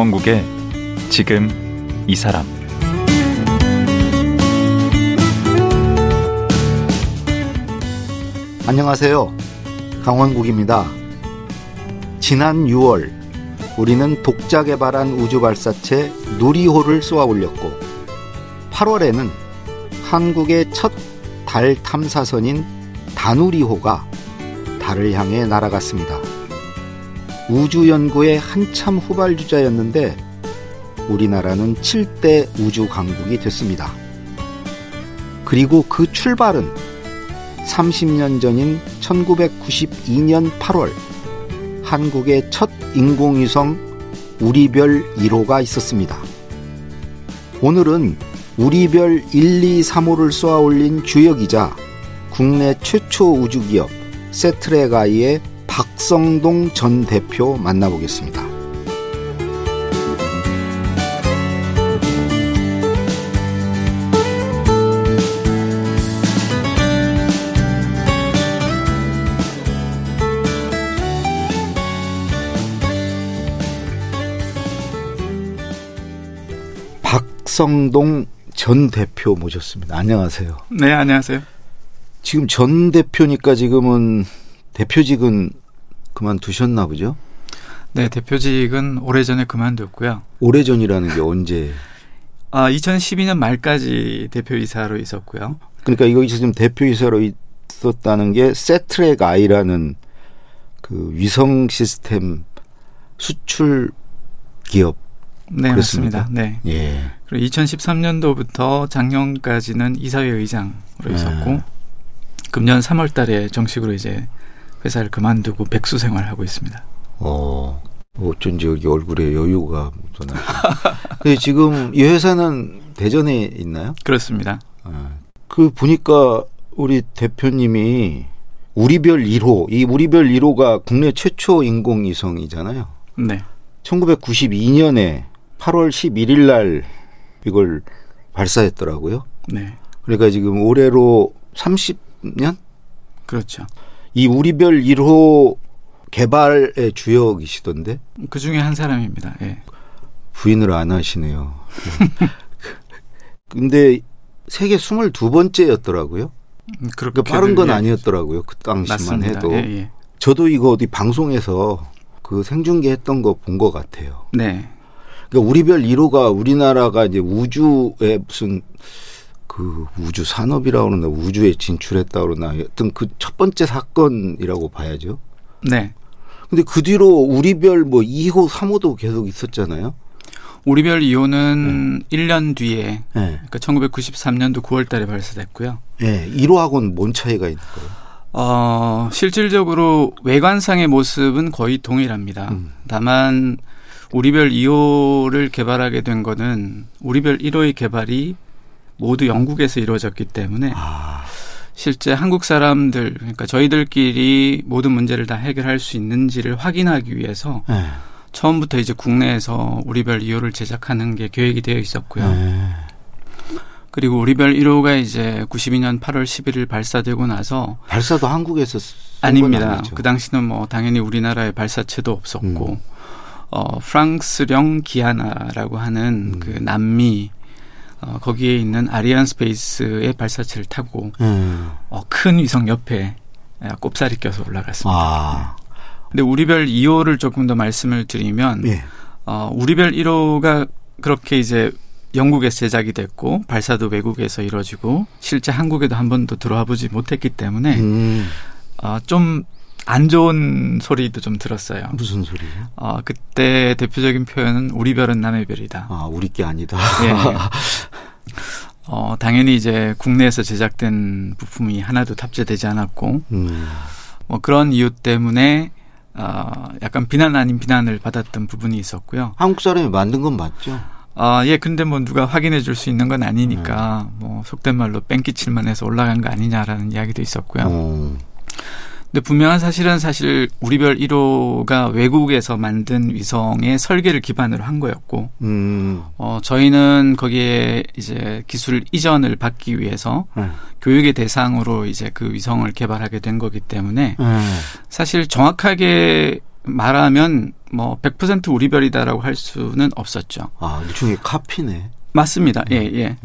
강원국의 지금 이 사람 안녕하세요. 강원국입니다. 지난 6월 우리는 독자 개발한 우주 발사체 누리호를 쏘아 올렸고 8월에는 한국의 첫 달 탐사선인 다누리호가 달을 향해 날아갔습니다. 우주 연구의 한참 후발주자였는데 우리나라는 7대 우주 강국이 됐습니다. 그리고 그 출발은 30년 전인 1992년 8월 한국의 첫 인공위성 우리별 1호가 있었습니다. 오늘은 우리별 1, 2, 3호를 쏘아 올린 주역이자 국내 최초 우주기업 세트레가이의 박성동 전 대표 만나보겠습니다. 박성동 전 대표 모셨습니다. 안녕하세요. 네, 안녕하세요. 지금 전 대표니까 지금은 대표직은 그만두셨나 보죠? 네, 대표직은 오래전에 그만뒀고요. 오래전이라는 게 언제? 아, 2012년 말까지 대표이사로 있었고요. 그러니까 여기서 지금 대표이사로 있었다는 게 세트랙 아이라는 그 위성 시스템 수출 기업 네, 그렇습니까? 맞습니다. 네. 예. 그리고 2013년도부터 작년까지는 이사회 의장으로 네. 있었고 금년 3월 달에 정식으로 이제 회사를 그만두고 백수 생활하고 있습니다. 어. 어쩐지 여기 얼굴에 여유가 묻어나. 근데 지금 이 회사는 대전에 있나요? 그렇습니다. 아, 그 보니까 우리 대표님이 우리별 1호, 이 우리별 1호가 국내 최초 인공위성이잖아요. 네. 1992년에 8월 11일 날 이걸 발사했더라고요. 네. 그러니까 지금 올해로 30년? 그렇죠. 이 우리별 1호 개발의 주역이시던데 그 중에 한 사람입니다. 예. 부인을 안 하시네요. 근데 세계 22번째였더라고요. 음, 그렇게 그러니까 빠른 건 아니었더라고요. 그 당시만 맞습니다. 해도. 예, 예. 저도 이거 어디 방송에서 그 생중계 했던 거 본 것 같아요. 네. 그러니까 우리별 1호가 우리나라가 이제 우주에 무슨 그 우주 산업이라고 그러나 우주에 진출했다 그러나 어떤 그 첫 번째 사건이라고 봐야죠. 네. 근데 그 뒤로 우리별 뭐 2호, 3호도 계속 있었잖아요. 우리별 2호는 1년 뒤에 예. 그러니까 1993년도 9월 달에 발사됐고요. 예. 1호하고는 뭔 차이가 있는 거예요? 어, 실질적으로 외관상의 모습은 거의 동일합니다. 음. 다만 우리별 2호를 개발하게 된 거는 우리별 1호의 개발이 모두 영국에서 이루어졌기 때문에 아. 실제 한국 사람들 그러니까 저희들끼리 모든 문제를 다 해결할 수 있는지를 확인하기 위해서 예. 처음부터 이제 국내에서 우리별 2호를 제작하는 게 계획이 되어 있었고요. 예. 그리고 우리별 1호가 이제 92년 8월 11일 발사되고 나서 발사도 한국에서 아닙니다. 그 당시는 뭐 당연히 우리나라에 발사체도 없었고 음. 어 프랑스령 기아나라고 하는 음. 그 남미 어 거기에 있는 아리안 스페이스의 발사체를 타고 음. 어, 큰 위성 옆에 꼽사리 껴서 올라갔습니다. 아. 근데 우리별 2호를 조금 더 말씀을 드리면 예. 어 우리별 1호가 그렇게 이제 영국에서 제작이 됐고 발사도 외국에서 이루어지고 실제 한국에도 한 번도 들어와 보지 못했기 때문에 음. 어, 좀 안 좋은 소리도 좀 들었어요. 무슨 소리예요? 어, 그때 대표적인 표현은 우리 별은 남의 별이다. 아, 우리 게 아니다. 예. 어, 당연히 이제 국내에서 제작된 부품이 하나도 탑재되지 않았고, 음. 뭐 그런 이유 때문에, 어, 약간 비난 아닌 비난을 받았던 부분이 있었고요. 한국 사람이 만든 건 맞죠? 아, 예, 근데 뭐 누가 확인해 줄 수 있는 건 아니니까, 음. 뭐 속된 말로 뺑기칠만 해서 올라간 거 아니냐라는 이야기도 있었고요. 어. 근데 분명한 사실은 사실 우리별 1호가 외국에서 만든 위성의 설계를 기반으로 한 거였고, 음. 어, 저희는 거기에 이제 기술 이전을 받기 위해서 네. 교육의 대상으로 이제 그 위성을 개발하게 된 거기 때문에 네. 사실 정확하게 말하면 뭐 100% 우리 별이다라고 할 수는 없었죠. 아, 일종의 카피네. 맞습니다. 예, 예.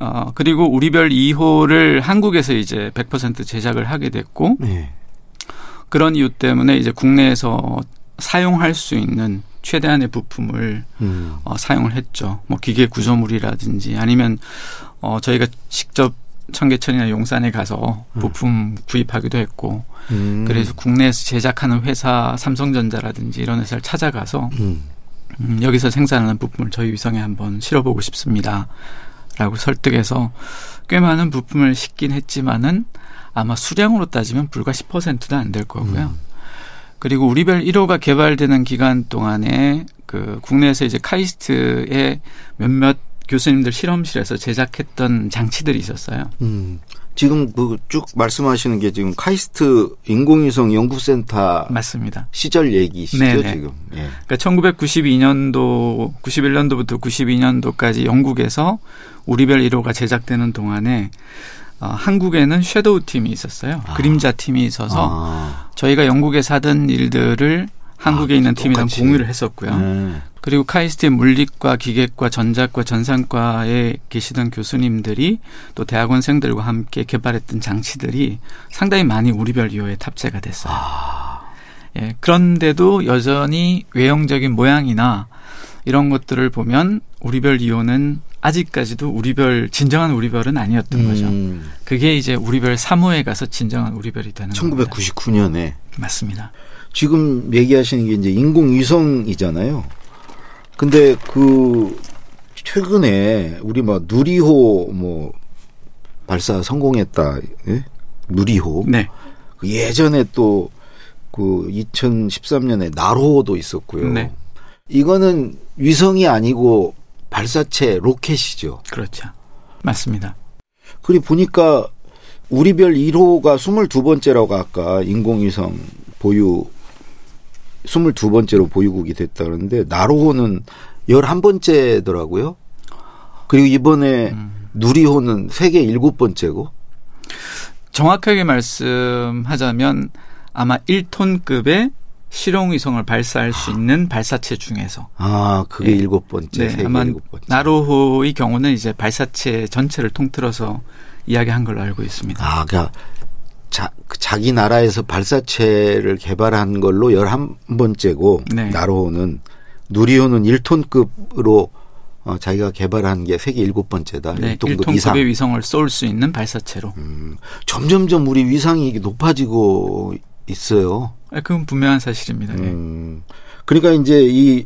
어, 그리고 우리별 2호를 한국에서 이제 100% 제작을 하게 됐고 네. 그런 이유 때문에 이제 국내에서 사용할 수 있는 최대한의 부품을 음. 어, 사용을 했죠. 뭐 기계 구조물이라든지 아니면 어, 저희가 직접 청계천이나 용산에 가서 부품 구입하기도 했고 음. 그래서 국내에서 제작하는 회사 삼성전자라든지 이런 회사를 찾아가서 음. 음, 여기서 생산하는 부품을 저희 위성에 한번 실어보고 싶습니다. 라고 설득해서 꽤 많은 부품을 싣긴 했지만은 아마 수량으로 따지면 불과 10%도 안 될 거고요. 음. 그리고 우리별 1호가 개발되는 기간 동안에 그 국내에서 이제 카이스트의 몇몇 교수님들 실험실에서 제작했던 장치들이 있었어요. 음. 지금 그 쭉 말씀하시는 게 지금 카이스트 인공위성 연구센터 맞습니다. 시절 얘기시죠 네네. 지금. 예. 그러니까 1992년도, 91년도부터 92년도까지 영국에서 우리별 1호가 제작되는 동안에 어, 한국에는 섀도우 팀이 있었어요. 아. 그림자 팀이 있어서 아. 저희가 영국에서 하던 일들을 한국에 아, 있는 팀이랑 똑같이. 공유를 했었고요. 네. 그리고 카이스트의 물리과, 기계과, 전자과, 전산과에 계시던 교수님들이 또 대학원생들과 함께 개발했던 장치들이 상당히 많이 우리별 2호에 탑재가 됐어요. 아. 예, 그런데도 여전히 외형적인 모양이나 이런 것들을 보면 우리별 2호는 아직까지도 우리별 진정한 우리별은 아니었던 거죠. 음. 그게 이제 우리별 3호에 가서 진정한 우리별이 되는 겁니다. 1999년에 맞습니다. 지금 얘기하시는 게 이제 인공위성이잖아요. 근데 그 최근에 우리 막 누리호 뭐 발사 성공했다. 예? 누리호. 네. 그 예전에 또 그 2013년에 나로호도 있었고요. 네. 이거는 위성이 아니고 발사체 로켓이죠. 그렇죠. 맞습니다. 그리고 보니까 우리별 1호가 22번째라고 아까 인공위성 보유 22번째로 보유국이 됐다 그러는데 나로호는 11번째더라고요. 그리고 이번에 누리호는 세계 7번째고. 정확하게 말씀하자면 아마 1톤급의 실용위성을 발사할 수 있는 발사체 중에서 아, 그게 예. 일곱 번째, 네, 아마 일곱 번째. 나로호의 경우는 이제 발사체 전체를 통틀어서 이야기한 걸로 알고 있습니다. 아, 그러니까 자, 그 자기 나라에서 발사체를 개발한 걸로 11번째고 네. 나로호는 누리호는 1톤급으로 어, 자기가 개발한 게 세계 일곱 번째다. 네, 1톤급 1톤급의 이상. 위성을 쏠 수 있는 발사체로. 음, 점점점 우리 위상이 높아지고 있어요. 아, 그건 분명한 사실입니다. 네. 음, 그러니까 이제 이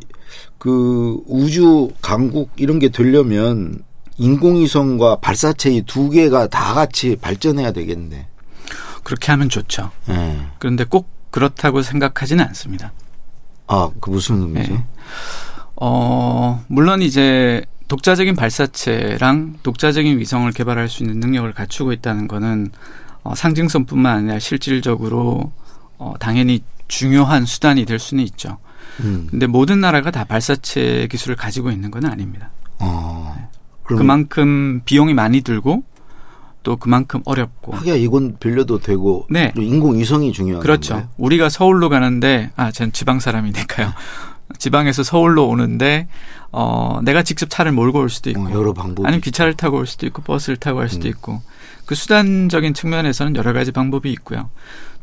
그 우주 강국 이런 게 되려면 인공위성과 발사체 이 두 개가 다 같이 발전해야 되겠네. 그렇게 하면 좋죠. 예. 그런데 꼭 그렇다고 생각하지는 않습니다. 아, 그 무슨 의미죠? 네. 어, 물론 이제 독자적인 발사체랑 독자적인 위성을 개발할 수 있는 능력을 갖추고 있다는 거는 어, 상징성뿐만 아니라 실질적으로 어, 당연히 중요한 수단이 될 수는 있죠. 음. 근데 모든 나라가 다 발사체 기술을 가지고 있는 건 아닙니다. 어. 그럼 그만큼 비용이 많이 들고 또 그만큼 어렵고 하기야 이건 빌려도 되고 네. 또 인공위성이 중요한 그렇죠. 건가요? 우리가 서울로 가는데 아, 전 지방 사람이니까요. 지방에서 서울로 오는데 어 내가 직접 차를 몰고 올 수도 있고 어, 여러 방법이 아니면 기차를 타고 올 수도 있고 버스를 타고 갈 수도 음. 있고 그 수단적인 측면에서는 여러 가지 방법이 있고요.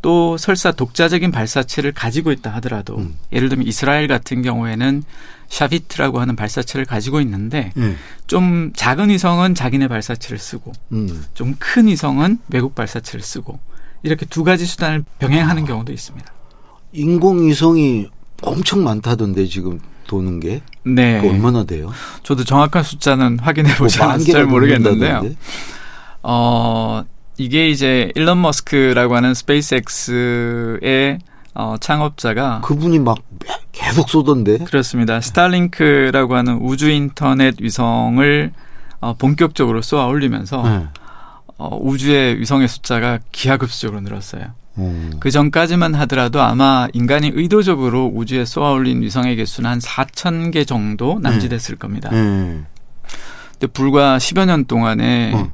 또 설사 독자적인 발사체를 가지고 있다 하더라도 음. 예를 들면 이스라엘 같은 경우에는 샤비트라고 하는 발사체를 가지고 있는데 예. 좀 작은 위성은 자기네 발사체를 쓰고 음. 좀큰 위성은 외국 발사체를 쓰고 이렇게 두 가지 수단을 병행하는 경우도 있습니다. 인공위성이 엄청 많다던데 지금 도는 게 네. 그 얼마나 돼요? 저도 정확한 숫자는 확인해 보지 않아서 제가 잘 모르겠는데요. 어, 이게 이제 일론 머스크라고 하는 스페이스X의 어, 창업자가 그분이 막 계속 쏘던데. 그렇습니다. 스타링크라고 하는 우주 인터넷 위성을 어, 본격적으로 쏘아 올리면서 네. 어, 우주의 위성의 숫자가 기하급수적으로 늘었어요. 어. 그 전까지만 하더라도 아마 인간이 의도적으로 우주에 쏘아 올린 위성의 개수는 한 4천 개 정도 남짓했을 겁니다. 네. 근데 불과 10여 년 동안에 어.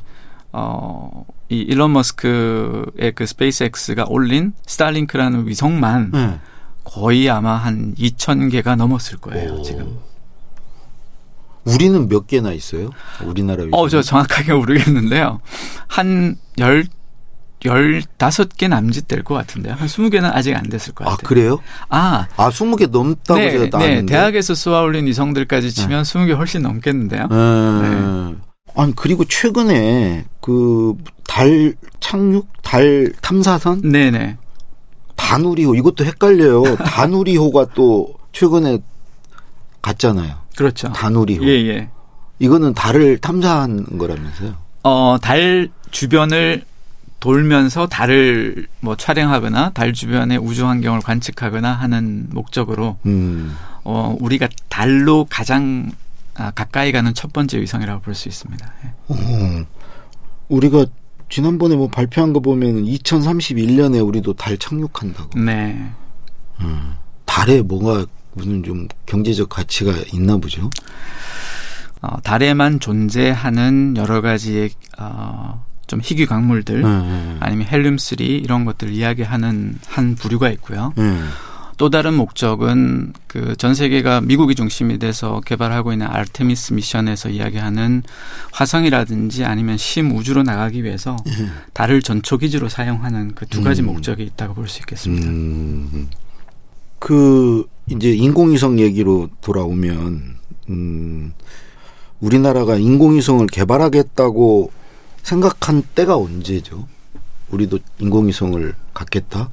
어, 이 일론 머스크의 그 스페이스X가 올린 스타링크라는 위성만 네. 거의 아마 한 2,000개가 넘었을 거예요, 오. 지금. 우리는 몇 개나 있어요? 우리나라 위성. 어, 저 정확하게 모르겠는데요. 한 열, 열다섯 개 남짓 될 것 같은데요. 한 스무 개는 아직 안 됐을 것 아, 같아요. 그래요? 아, 아, 20개 넘다고 네, 제가 네. 아는데. 대학에서 쏘아 올린 위성들까지 치면 스무 개 훨씬 넘겠는데요. 네. 아니, 그리고 최근에 그 달 착륙, 달 탐사선, 네네. 다누리호, 이것도 헷갈려요. 다누리호가 또 최근에 갔잖아요. 그렇죠. 다누리호. 예, 예. 이거는 달을 탐사한 거라면서요. 어, 달 주변을 돌면서 달을 뭐 촬영하거나 달 주변의 우주 환경을 관측하거나 하는 목적으로 음. 어, 우리가 달로 가장 아, 가까이 가는 첫 번째 위성이라고 볼 수 있습니다. 예. 어, 우리가 지난번에 뭐 발표한 거 보면 2031년에 우리도 달 착륙한다고. 네. 음. 달에 뭐가 무슨 좀 경제적 가치가 있나 보죠. 어, 달에만 존재하는 여러 가지의 어, 좀 희귀 광물들 네. 아니면 헬륨 3 이런 것들을 이야기하는 한 부류가 있고요. 네. 또 다른 목적은 그 전 세계가 미국이 중심이 돼서 개발하고 있는 아르테미스 미션에서 이야기하는 화성이라든지 아니면 심 우주로 나가기 위해서 달을 전초 기지로 사용하는 그 두 가지 음. 목적이 있다고 볼 수 있겠습니다. 음. 그 이제 인공위성 얘기로 돌아오면 음 우리나라가 인공위성을 개발하겠다고 생각한 때가 언제죠? 우리도 인공위성을 갖겠다?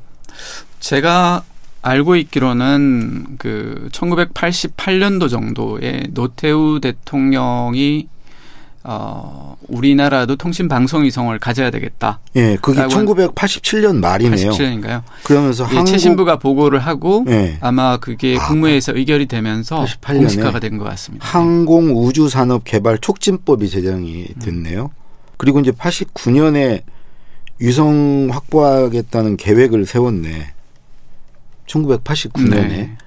제가 알고 있기로는 그 1988년도 정도에 노태우 대통령이 어 우리나라도 통신 방송 위성을 가져야 되겠다. 예, 그게 라고 1987년 말이네요. 87년인가요? 그러면서 예, 한국 최신부가 보고를 하고 예, 아마 그게 아, 국무회에서 의결이 되면서 88 년에 공식화가 된 것 같습니다. 항공 우주 산업 개발 촉진법이 제정이 됐네요. 그리고 이제 89년에 위성 확보하겠다는 계획을 세웠네. 1989년에. 네.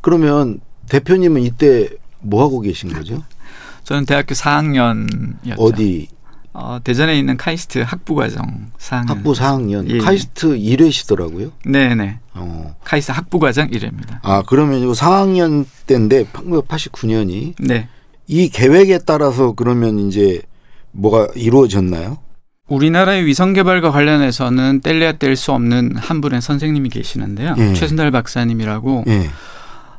그러면 대표님은 이때 뭐 하고 계신 거죠? 저는 대학교 4학년이었죠. 어디 어, 대전에 있는 카이스트 학부 과정 4학년. 학부 4학년 예. 카이스트 1회시더라고요. 네 네. 어. 카이스트 학부 과정 1회입니다. 아 그러면 이거 4학년 때인데 1989년이 네. 이 계획에 따라서 그러면 이제 뭐가 이루어졌나요? 우리나라의 위성 개발과 관련해서는 뗄래야 뗄 수 없는 한 분의 선생님이 계시는데요. 예. 최순달 박사님이라고 예.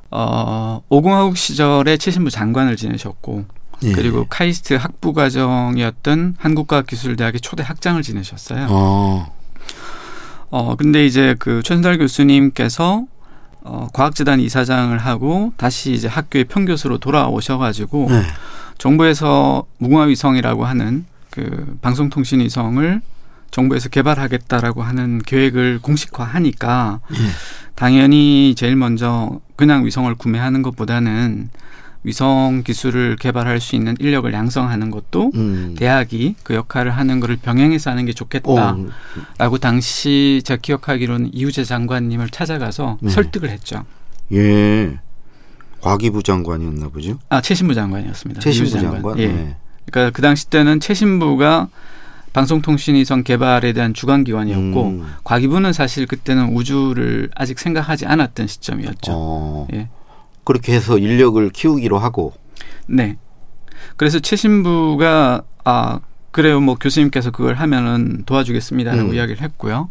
어, 오공화국 시절에 최신부 장관을 지내셨고 예. 그리고 카이스트 학부 과정이었던 한국과학기술대학의 초대 학장을 지내셨어요. 어. 어, 근데 이제 그 최순달 교수님께서 어, 과학재단 이사장을 하고 다시 이제 학교의 평교수로 돌아오셔가지고 네. 정부에서 무궁화위성이라고 하는 그 방송통신 위성을 정부에서 개발하겠다라고 하는 계획을 공식화하니까 예. 당연히 제일 먼저 그냥 위성을 구매하는 것보다는 위성 기술을 개발할 수 있는 인력을 양성하는 것도 음. 대학이 그 역할을 하는 것을 병행해서 하는 게 좋겠다라고 어, 당시 제가 기억하기로는 이우재 장관님을 찾아가서 네. 설득을 했죠. 예. 과기부 장관이었나 보죠. 아 최신부 장관이었습니다. 최신부 이우재 장관. 예. 네. 그러니까 그 당시 때는 최신부가 방송통신위성 개발에 대한 주관 기관이었고 음. 과기부는 사실 그때는 우주를 아직 생각하지 않았던 시점이었죠. 어. 예. 그렇게 해서 인력을 키우기로 하고. 네. 그래서 최신부가 아 그래요 뭐 교수님께서 그걸 하면은 도와주겠습니다라고 음. 이야기를 했고요.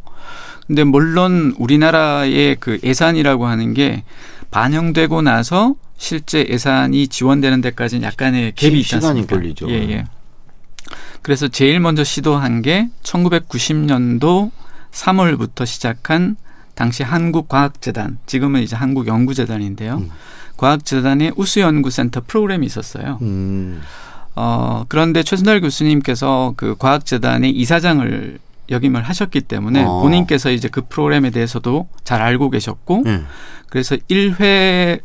근데 물론 우리나라의 그 예산이라고 하는 게 반영되고 나서 실제 예산이 지원되는 데까지는 약간의 갭이 있지 시간이 않습니까? 걸리죠. 예, 예. 그래서 제일 먼저 시도한 게 1990년도 3월부터 시작한 당시 한국과학재단, 지금은 이제 한국연구재단인데요. 음. 과학재단의 우수연구센터 프로그램이 있었어요. 음. 어, 그런데 최순달 교수님께서 그 과학재단의 이사장을 역임을 하셨기 때문에 어. 본인께서 이제 그 프로그램에 대해서도 잘 알고 계셨고 예. 그래서 1회로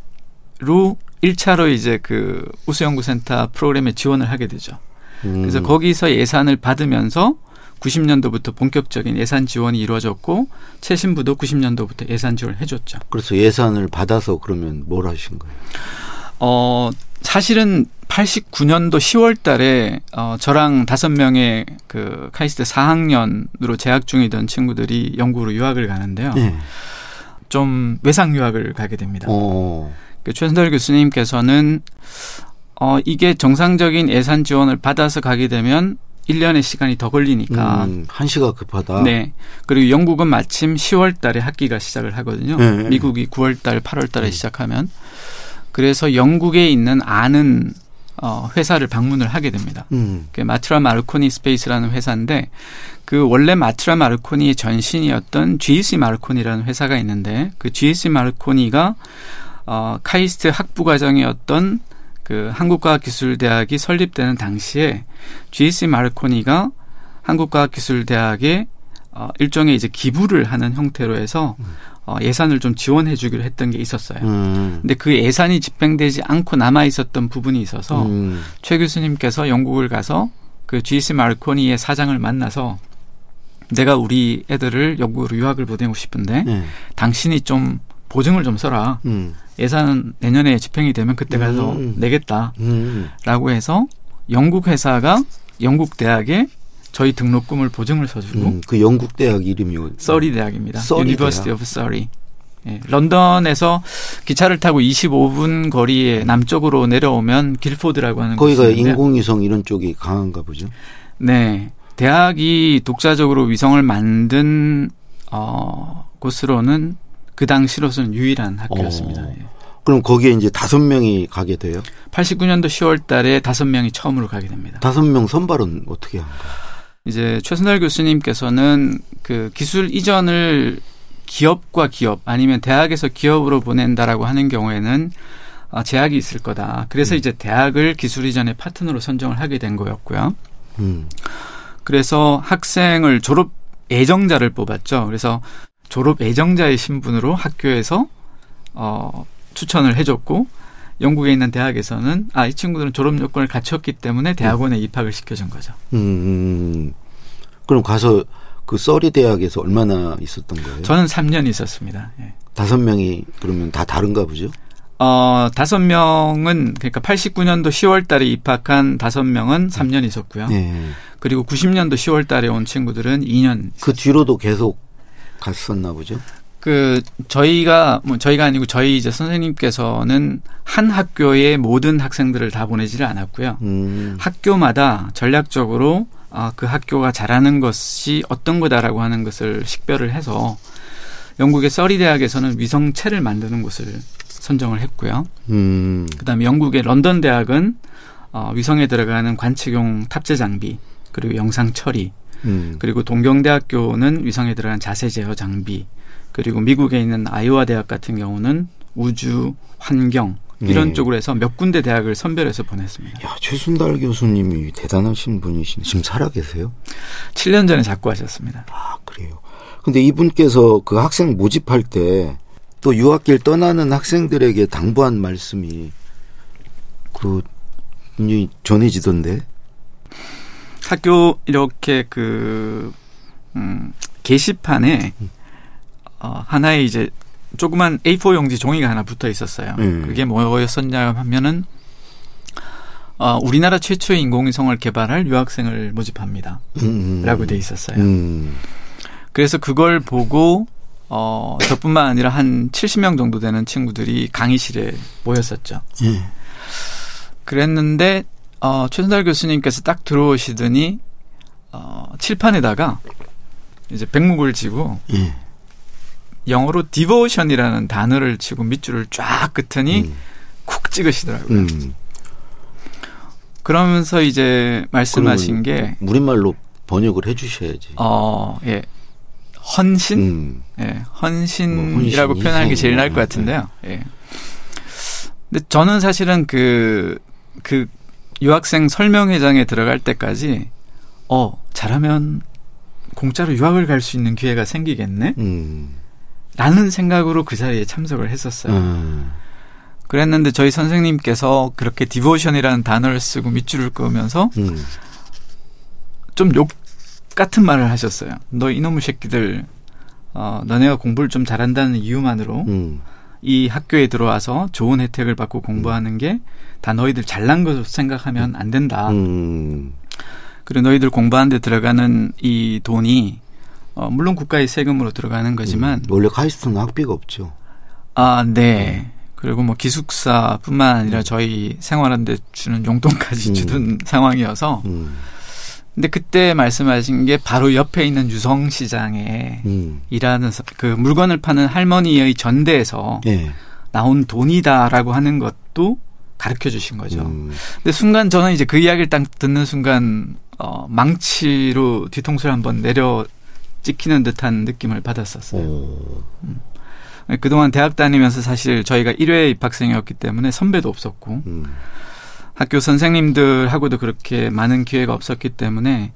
1차로 이제 그 우수연구센터 프로그램에 지원을 하게 되죠. 음. 그래서 거기서 예산을 받으면서 90년도부터 본격적인 예산 지원이 이루어졌고 최신부도 90년도부터 예산 지원을 해줬죠. 그래서 예산을 받아서 그러면 뭘 하신 거예요? 어 사실은 89년도 10월 달에 어 저랑 다섯 명의 그 카이스트 4학년으로 재학 중이던 친구들이 영국으로 유학을 가는데요. 예. 좀 외상 유학을 가게 됩니다. 어. 그 최선달 교수님께서는 어 이게 정상적인 예산 지원을 받아서 가게 되면 1년의 시간이 더 걸리니까 음, 한시가 급하다. 네. 그리고 영국은 마침 10월 달에 학기가 시작을 하거든요. 네. 미국이 9월 달, 8월 달에 시작하면 그래서 영국에 있는 아는 어 회사를 방문을 하게 됩니다. 음. 그 마트라 마르코니 스페이스라는 회사인데 그 원래 마트라 마르코니의 전신이었던 GEC 마르코니라는 회사가 있는데 그 GEC 마르코니가 어 카이스트 학부 과정이었던 그 한국과학기술대학이 설립되는 당시에 GEC 마르코니가 한국과학기술대학에 어 일종의 이제 기부를 하는 형태로 해서 어 예산을 좀 지원해 주기로 했던 게 있었어요. 음. 근데 그 예산이 집행되지 않고 남아 있었던 부분이 있어서 음. 최 교수님께서 영국을 가서 그 GC 마르코니의 사장을 만나서 내가 우리 애들을 영국으로 유학을 보내고 싶은데 네. 당신이 좀 보증을 좀 써라. 음. 예산은 내년에 집행이 되면 그때 가서 음. 내겠다 라고 음. 해서 영국 회사가 영국 대학에 저희 등록금을 보증을 서주고 음. 그 영국 대학 이름이 서리 대학입니다. 서리 University 대학. of Surrey. 예, 런던에서 기차를 타고 25분 거리에 남쪽으로 내려오면 길포드라고 하는 거기가. 인공위성 이런 쪽이 강한가 보죠. 네. 대학이 독자적으로 위성을 만든 어 곳으로는 그 당시로서는 유일한 학교였습니다. 어. 예. 그럼 거기에 이제 다섯 명이 가게 돼요? 89년도 10월 달에 다섯 명이 처음으로 가게 됩니다. 다섯 명 선발은 어떻게 한가? 이제 최순달 교수님께서는 그 기술 이전을 기업과 기업 아니면 대학에서 기업으로 보낸다라고 하는 경우에는 어, 제약이 있을 거다. 그래서 음. 이제 대학을 기술 이전의 파트너로 선정을 하게 된 거였고요. 음. 그래서 학생을 졸업 예정자를 뽑았죠. 그래서 졸업 예정자의 신분으로 학교에서 어 추천을 해줬고 영국에 있는 대학에서는 아 이 친구들은 졸업 요건을 갖췄기 때문에 대학원에 입학을 시켜준 거죠. 음, 음. 그럼 가서 그 써리 대학에서 얼마나 있었던 거예요? 저는 3년 있었습니다. 예. 다섯 명이 그러면 다 다른가 보죠? 어, 다섯 명은, 그러니까 89년도 10월 달에 입학한 다섯 명은 3년 있었고요. 네. 그리고 90년도 10월 달에 온 친구들은 2년. 그 뒤로도 계속 갔었나 보죠? 그, 저희가, 뭐, 저희가 아니고 저희 이제 선생님께서는 한 학교의 모든 학생들을 다 보내지를 않았고요. 음. 학교마다 전략적으로 아, 그 학교가 잘하는 것이 어떤 거다라고 하는 것을 식별을 해서 영국의 서리 대학에서는 위성체를 만드는 곳을 선정을 했고요. 음. 그다음에 영국의 런던 대학은 어, 위성에 들어가는 관측용 탑재 장비 그리고 영상 처리 음. 그리고 동경대학교는 위성에 들어간 자세 제어 장비 그리고 미국에 있는 아이오와 대학 같은 경우는 우주 환경 이런 네. 쪽으로 해서 몇 군데 대학을 선별해서 보냈습니다. 야, 최순달 교수님이 대단하신 분이시네. 지금 살아 계세요? 7년 전에 작고하셨습니다. 아, 그래요. 근데 이분께서 그 학생 모집할 때 또 유학길 떠나는 학생들에게 당부한 말씀이 그 전해지던데. 학교 이렇게 그 음, 게시판에 어, 하나의 이제 조그만 A4 용지 종이가 하나 붙어 있었어요. 음. 그게 뭐였었냐 하면은 어, 우리나라 최초의 인공위성을 개발할 유학생을 모집합니다. 음, 라고 돼 있었어요. 음. 그래서 그걸 보고 어, 저뿐만 아니라 한 70명 정도 되는 친구들이 강의실에 모였었죠. 예. 그랬는데 어, 최순달 교수님께서 딱 들어오시더니 어, 칠판에다가 이제 백목을 지고 예. 영어로 디보션이라는 단어를 치고 밑줄을 쫙 긋더니 음. 쿡 찍으시더라고요. 음. 그러면서 이제 말씀하신 게 우리말로 번역을 해 주셔야지. 어, 예. 헌신? 음. 예. 헌신이라고 뭐, 표현하는 게 제일 나을 것 헌신이, 같은데요. 예. 근데 저는 사실은 그, 그 유학생 설명회장에 들어갈 때까지 어, 잘하면 공짜로 유학을 갈 수 있는 기회가 생기겠네? 음. 라는 생각으로 그 자리에 참석을 했었어요. 음. 그랬는데 저희 선생님께서 그렇게 디보션이라는 단어를 쓰고 밑줄을 그으면서 음. 좀욕 같은 말을 하셨어요. 너 이놈의 새끼들, 어, 너네가 공부를 좀 잘한다는 이유만으로 음. 이 학교에 들어와서 좋은 혜택을 받고 공부하는 게 다 너희들 잘난 것으로 생각하면 안 된다. 음. 그리고 너희들 공부하는 데 들어가는 이 돈이 어, 물론 국가의 세금으로 들어가는 거지만 음, 원래 카이스트는 학비가 없죠. 아, 네. 그리고 뭐 기숙사뿐만 아니라 저희 생활하는데 주는 용돈까지 음. 주던 상황이어서 음, 근데 그때 말씀하신 게 바로 옆에 있는 유성시장에 음, 일하는 서- 그 물건을 파는 할머니의 전대에서 예. 나온 돈이다라고 하는 것도 가르쳐 주신 거죠. 음, 근데 순간 저는 이제 그 이야기를 딱 듣는 순간 어, 망치로 뒤통수를 한번 내려 찍히는 듯한 느낌을 받았었어요. 오, 그동안 대학 다니면서 사실 저희가 1회 입학생이었기 때문에 선배도 없었고 음, 학교 선생님들하고도 그렇게 많은 기회가 없었기 때문에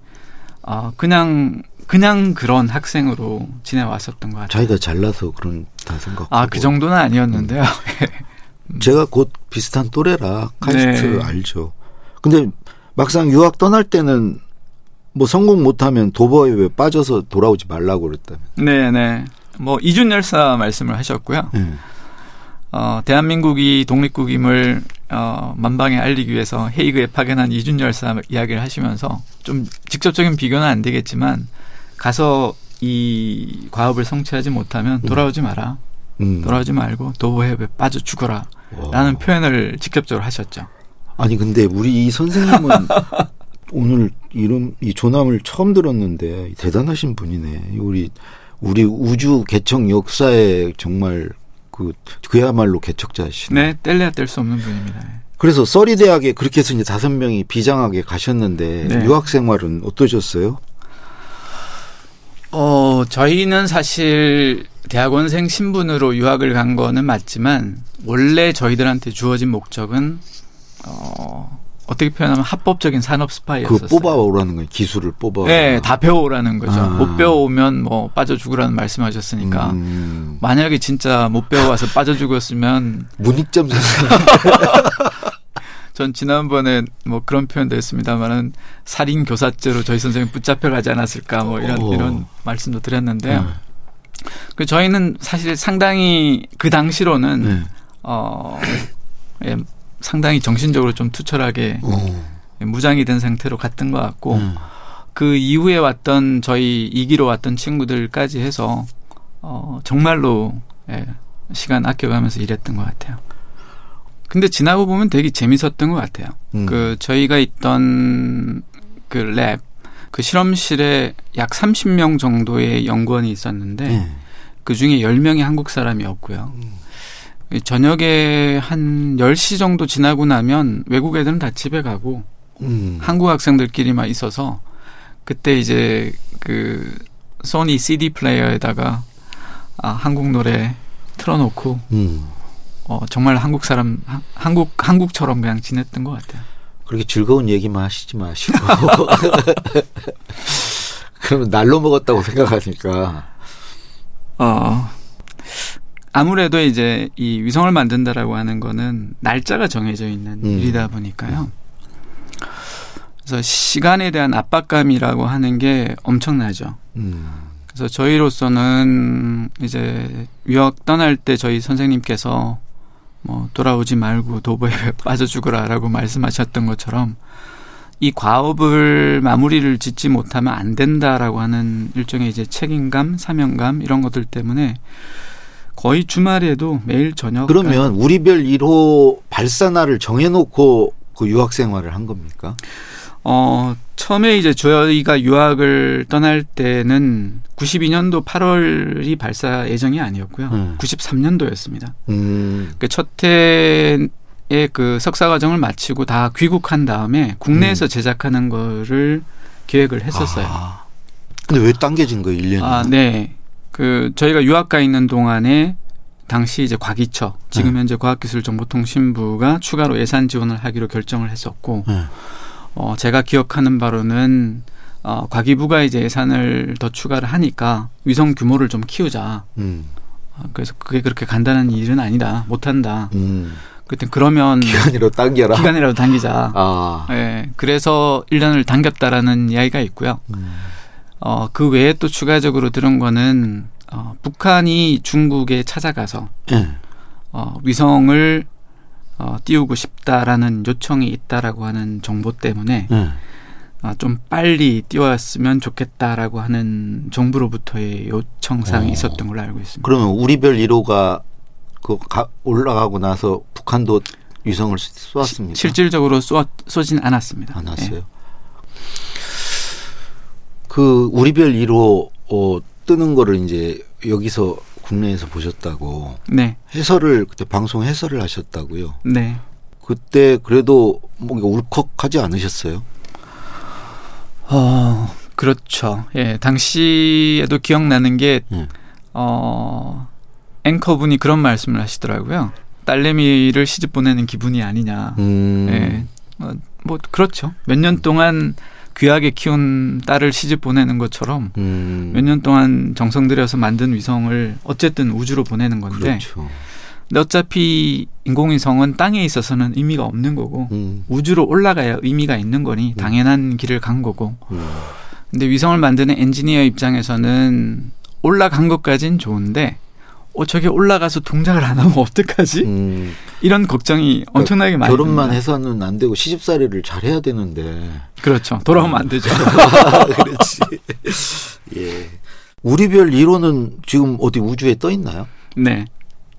어, 그냥 그냥 그런 학생으로 지내왔었던 것 같아요. 자기가 잘나서 그런 다 생각하고. 아그 정도는 아니었는데요. 제가 곧 비슷한 또래라 카이스트 네. 알죠. 근데 막상 유학 떠날 때는 뭐 성공 못하면 도버에 빠져서 돌아오지 말라고 그랬다며. 네네. 뭐 이준 열사 말씀을 하셨고요. 예. 어, 대한민국이 독립국임을 어, 만방에 알리기 위해서 헤이그에 파견한 이준 열사 이야기를 하시면서 좀 직접적인 비교는 안 되겠지만 가서 이 과업을 성취하지 못하면 돌아오지 마라. 음. 돌아오지 말고 도보해에 빠져 죽어라. 와. 라는 표현을 직접적으로 하셨죠. 아니 근데 우리 이 선생님은 오늘 이런 이 조남을 처음 들었는데 대단하신 분이네. 우리 우리 우주 개척 역사에 정말 그 그야말로 개척자시네. 네, 뗄래야 뗄 수 없는 분입니다. 그래서 써리 대학에 그렇게 해서 이제 다섯 명이 비장하게 가셨는데 네. 유학 생활은 어떠셨어요? 어, 저희는 사실 대학원생 신분으로 유학을 간 거는 맞지만 원래 저희들한테 주어진 목적은 어, 어떻게 표현하면 합법적인 산업 그 스파이였었어요. 뽑아오라는 건 기술을 뽑아. 네, 다 배워오라는 거죠. 아. 못 배워오면 뭐 빠져 죽으라는 말씀하셨으니까 음, 만약에 진짜 못 배워와서 빠져 죽었으면 문익점 선생. 전 지난번에 뭐 그런 표현도 했습니다만은 살인 교사죄로 저희 선생님 붙잡혀 가지 않았을까 뭐 이런 오. 이런 말씀도 드렸는데요. 네. 그 저희는 사실 상당히 그 당시로는 네. 어 예, 상당히 정신적으로 좀 투철하게 어. 무장이 된 상태로 갔던 것 같고 음. 그 이후에 왔던 저희 이기로 왔던 친구들까지 해서 어 정말로 예, 시간 아껴가면서 일했던 것 같아요. 근데 지나고 보면 되게 재밌었던 것 같아요. 음. 그 저희가 있던 그 랩, 그 실험실에 약 30명 정도의 연구원이 있었는데 네. 그 중에 10명이 한국 사람이었고요. 저녁에 한 10시 정도 지나고 나면 외국 애들은 다 집에 가고 음. 한국 학생들끼리만 있어서 그때 이제 그 소니 CD 플레이어에다가 아, 한국 노래 틀어놓고 음. 어, 정말 한국 사람 하- 한국 한국처럼 그냥 지냈던 것 같아요. 그렇게 즐거운 얘기만 하시지 마시고. 그러면 날로 먹었다고 생각하니까. 어, 아무래도 이제 이 위성을 만든다라고 하는 거는 날짜가 정해져 있는 음. 일이다 보니까요. 그래서 시간에 대한 압박감이라고 하는 게 엄청나죠. 음. 그래서 저희로서는 이제 유학 떠날 때 저희 선생님께서 뭐 돌아오지 말고 도보에 빠져 죽으라라고 말씀하셨던 것처럼 이 과업을 마무리를 짓지 못하면 안 된다라고 하는 일종의 이제 책임감, 사명감 이런 것들 때문에 거의 주말에도 매일 저녁 그러면 우리별 1호 발사날을 정해놓고 그 유학 생활을 한 겁니까? 어 처음에 이제 저희가 유학을 떠날 때는 92년도 8월이 발사 예정이 아니었고요. 음. 93년도였습니다. 음. 그첫 해의 그 석사 과정을 마치고 다 귀국한 다음에 국내에서 제작하는 거를 계획을 했었어요. 아. 근데 왜 당겨진 거예요, 1년이? 아, 네. 그 저희가 유학 가 있는 동안에 당시 이제 과기처, 지금 네. 현재 과학기술정보통신부가 추가로 예산 지원을 하기로 결정을 했었고, 네. 어, 제가 기억하는 바로는 어, 과기부가 이제 예산을 더 추가를 하니까 위성 규모를 좀 키우자. 음. 어, 그래서 그게 그렇게 간단한 일은 아니다. 못한다. 음. 그때 그러면 기간이로 당겨라. 기간이라도 당기자. 아. 예, 그래서 1년을 당겼다라는 이야기가 있고요. 음. 어, 그 외에 또 추가적으로 들은 거는 어, 북한이 중국에 찾아가서 예. 어, 위성을 어, 띄우고 싶다라는 요청이 있다라고 하는 정보 때문에 예. 아, 좀 빨리 띄웠으면 좋겠다라고 하는 정부로부터의 요청사항이 어. 있었던 걸로 알고 있습니다. 그러면 우리별 1호가 그 가- 올라가고 나서 북한도 위성을 쏘았습니까? 실질적으로 쏘, 쏘진 않았습니다. 안 왔어요. 예. 그 우리별 1호 어, 뜨는 거를 이제 여기서 국내에서 보셨다고 네, 해설을 그때 방송 해설을 하셨다고요. 네. 그때 그래도 뭔가 울컥하지 않으셨어요? 어, 그렇죠. 예, 당시에도 기억나는 게, 예. 어, 앵커분이 그런 말씀을 하시더라고요. 딸내미를 시집 보내는 기분이 아니냐. 음. 예. 어, 뭐, 그렇죠. 몇 년 동안 귀하게 키운 딸을 시집 보내는 것처럼 음. 몇년 동안 정성 들여서 만든 위성을 어쨌든 우주로 보내는 건데, 그렇죠. 근데 어차피 인공위성은 땅에 있어서는 의미가 없는 거고, 음. 우주로 올라가야 의미가 있는 거니 당연한 길을 간 거고, 음. 근데 위성을 만드는 엔지니어 입장에서는 올라간 것까진 좋은데, 어, 저게 올라가서 동작을 안 하면 어떡하지? 음. 이런 걱정이 엄청나게 많이 결혼만 듭니다. 해서는 안 되고 시집살이를 잘 해야 되는데. 그렇죠. 돌아오면 안 되죠. 그렇지. 예. 우리별 1호는 지금 어디 우주에 떠 있나요? 네.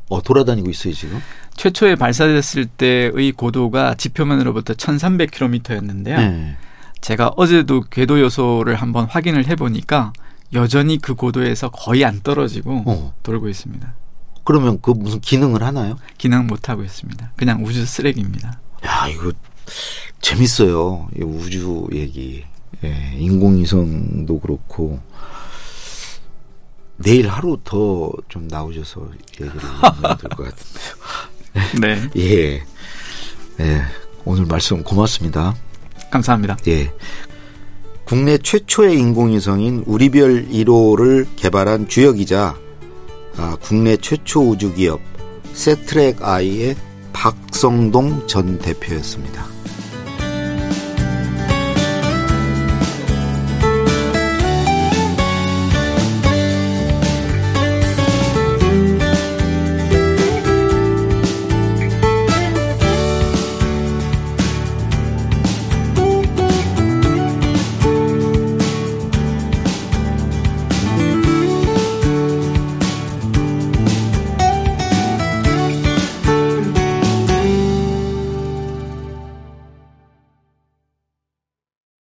어, 돌아다니고 있어요, 지금? 최초에 발사됐을 때의 고도가 지표면으로부터 1300km였는데요. 네. 제가 어제도 궤도 요소를 한번 확인을 해보니까 여전히 그 고도에서 거의 안 떨어지고 어. 돌고 있습니다. 그러면 그 무슨 기능을 하나요? 기능 못 하고 있습니다. 그냥 우주 쓰레기입니다. 야, 이거 재밌어요. 이 우주 얘기. 예, 인공위성도 그렇고. 내일 하루 더 좀 나오셔서 얘기를 하면 될 것 같은데요. 네. 예. 예. 오늘 말씀 고맙습니다. 감사합니다. 예. 국내 최초의 인공위성인 우리별 1호를 개발한 주역이자 아, 국내 최초 우주기업 세트랙 아이의 박성동 전 대표였습니다.